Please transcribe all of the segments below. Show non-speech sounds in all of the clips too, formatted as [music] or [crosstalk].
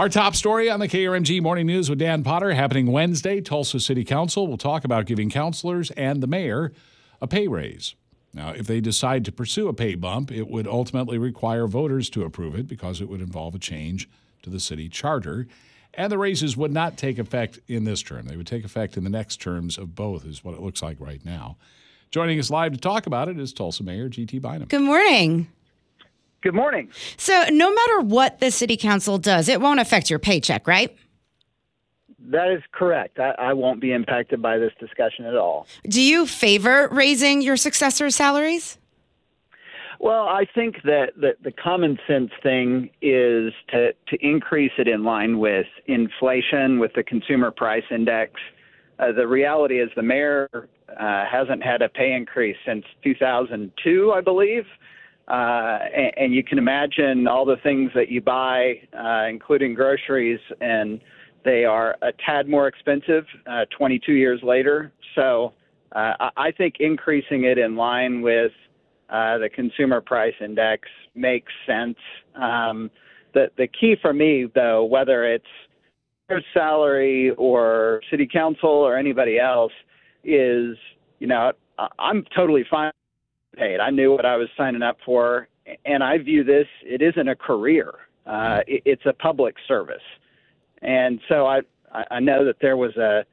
Our top story on the KRMG Morning News with Dan Potter happening Wednesday. Tulsa City Council will talk about giving councilors and the mayor a pay raise. Now, if they decide to pursue a pay bump, it would ultimately require voters to approve it because it would involve a change to the city charter. And the raises would not take effect in this term. They would take effect in the next terms of both, is what it looks like right now. Joining us live to talk about it is Tulsa Mayor G.T. Bynum. Good morning. Good morning. So, no matter what the city council does, it won't affect your paycheck, right? That is correct. I, I, won't be impacted by this discussion at all. Do you favor raising your successors' salaries? Well, I think that the, the common sense thing is to, to increase it in line with inflation, with the consumer price index. Uh, the reality is the mayor uh, hasn't had a pay increase since 2002, I believe. Uh, and, and, you can imagine all the things that you buy, uh, including groceries, and they are a tad more expensive uh, 22 years later. So uh, I think increasing it in line with uh, the consumer price index makes sense. Um, the the key for me, though, whether it's salary or city council or anybody else, is you know I'm totally fine paid. I knew what I was signing up for, and I view this it isn't a career. Uh, it, it's a public service, and so I I know that there was a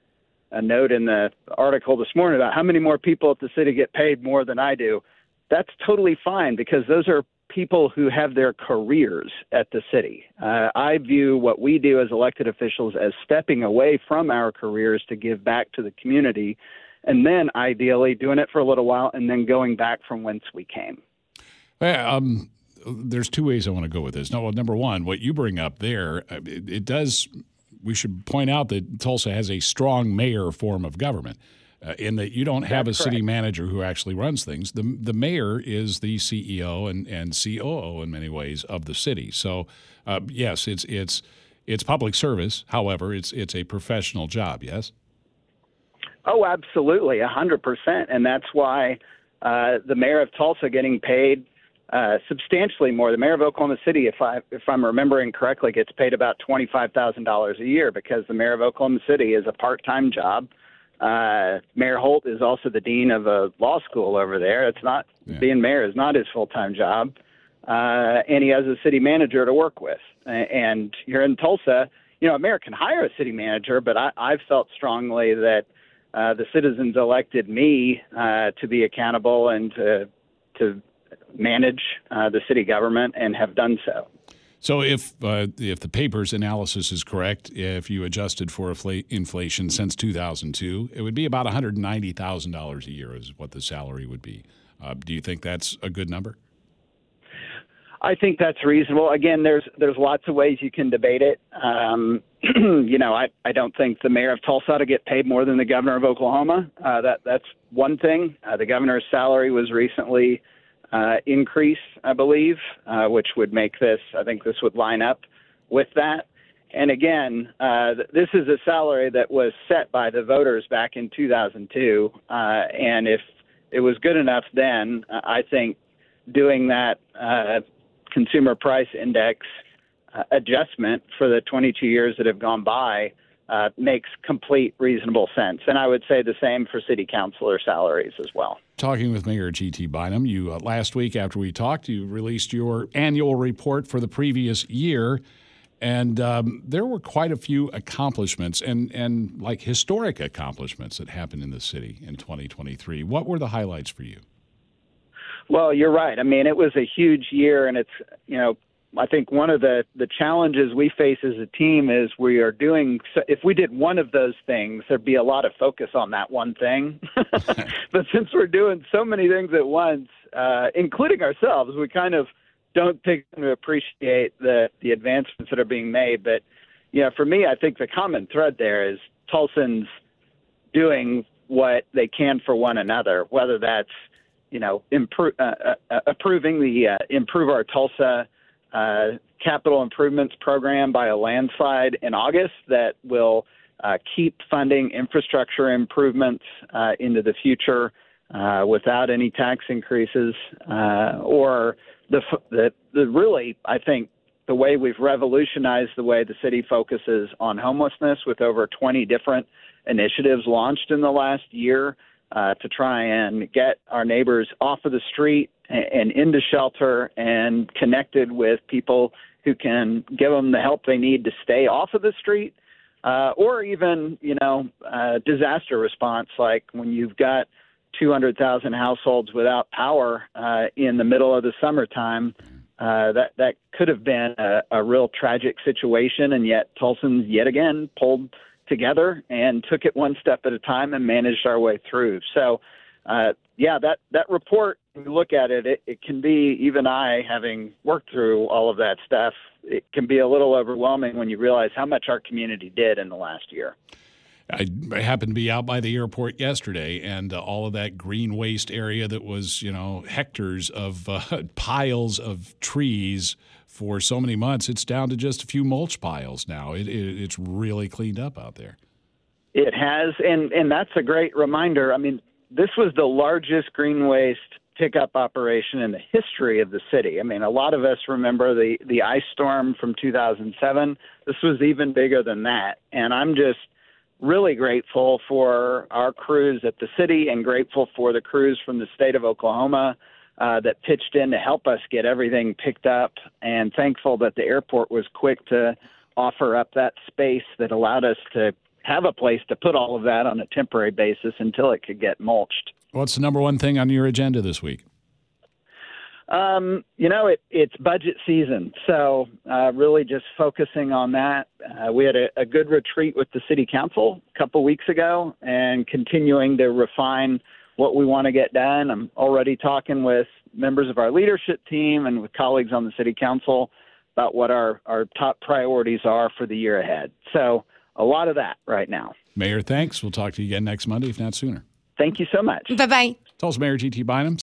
a note in the article this morning about how many more people at the city get paid more than I do that's totally fine because those are people who have their careers at the city. Uh, I view what we do as elected officials as stepping away from our careers to give back to the community, and then ideally doing it for a little while and then going back from whence we came. Well, um, there's two ways I want to go with this. No, well, number one, what you bring up there, uh, it, it does. We should point out that Tulsa has a strong mayor form of government uh, in that you don't have That's a city manager who actually runs things. The the mayor is the CEO and, and COO in many ways of the city. So uh, yes, it's it's it's public service. However, it's it's a professional job. Yes. Oh, absolutely, a hundred percent, and that's why uh, the mayor of Tulsa getting paid uh, substantially more. The mayor of Oklahoma City, if I if I'm remembering correctly, gets paid about twenty five thousand dollars a year because the mayor of Oklahoma City is a part time job uh, mayor Holt is also the dean of a law school over there. It's not yeah. being mayor is not his full time job, uh, and he has a city manager to work with. And here in Tulsa, you know, a mayor can hire a city manager, but I, I've felt strongly that uh, the citizens elected me uh, to be accountable and to to manage uh, the city government, and have done so. So if uh, if the paper's analysis is correct, if you adjusted for inflation since 2002, it would be about $190,000 a year is what the salary would be. Uh, do you think that's a good number? I think that's reasonable. Again, there's there's lots of ways you can debate it. Um, [clears throat] you know, I, I don't think the mayor of Tulsa ought to get paid more than the governor of Oklahoma. Uh, that that's one thing. Uh, the governor's salary was recently uh, increase, I believe, uh, which would make this, I think this would line up with that. And again, uh, this is a salary that was set by the voters back in 2002. Uh, and if it was good enough then, uh, I think doing that uh, consumer price index adjustment for the 22 years that have gone by uh, makes complete reasonable sense. And I would say the same for city councilor salaries as well. Talking with Mayor G.T. Bynum, you uh, last week after we talked, you released your annual report for the previous year. And um, there were quite a few accomplishments and, and like historic accomplishments that happened in the city in 2023. What were the highlights for you? Well, you're right. I mean, it was a huge year, and it's you know I think one of the the challenges we face as a team is we are doing. If we did one of those things, there'd be a lot of focus on that one thing. [laughs] [laughs] but since we're doing so many things at once, uh, including ourselves, we kind of don't take to appreciate the the advancements that are being made. But you know, for me, I think the common thread there is Tulsans doing what they can for one another, whether that's you know, improve, uh, uh, uh, approving the uh, improve our Tulsa uh, capital improvements program by a landslide in August that will uh, keep funding infrastructure improvements into the future without any tax increases, or the, the the really I think the way we've revolutionized the way the city focuses on homelessness with over 20 different initiatives launched in the last year uh, to try and get our neighbors off of the street and, into shelter and connected with people who can give them the help they need to stay off of the street. Uh, or even, you know, uh, disaster response, like when you've got 200,000 households without power uh, in the middle of the summertime. Uh, that that could have been a, a real tragic situation, and yet Tulsans yet again pulled together and took it one step at a time and managed our way through. So, uh, yeah, that that report, when you look at it, it, it can be even I, having worked through all of that stuff, it can be a little overwhelming when you realize how much our community did in the last year. I, happened to be out by the airport yesterday, and uh, all of that green waste area that was, you know, hectares of uh, [laughs] piles of trees for so many months, it's down to just a few mulch piles now. It, it, it's really cleaned up out there. It has, and and that's a great reminder. I mean, this was the largest green waste pickup operation in the history of the city. I mean, a lot of us remember the the ice storm from 2007. This was even bigger than that, and I'm just really grateful for our crews at the city and grateful for the crews from the state of Oklahoma uh, that pitched in to help us get everything picked up, and thankful that the airport was quick to offer up that space that allowed us to have a place to put all of that on a temporary basis until it could get mulched. What's the number one thing on your agenda this week? Um, you know, it, it's budget season, so uh, really just focusing on that. Uh, we had a, a, good retreat with the city council a couple weeks ago, and continuing to refine what we want to get done. I'm already talking with members of our leadership team and with colleagues on the city council about what our, our top priorities are for the year ahead. So a lot of that right now. Mayor, thanks. We'll talk to you again next Monday, if not sooner. Thank you so much. Bye bye. Tulsa Mayor G.T. Bynum.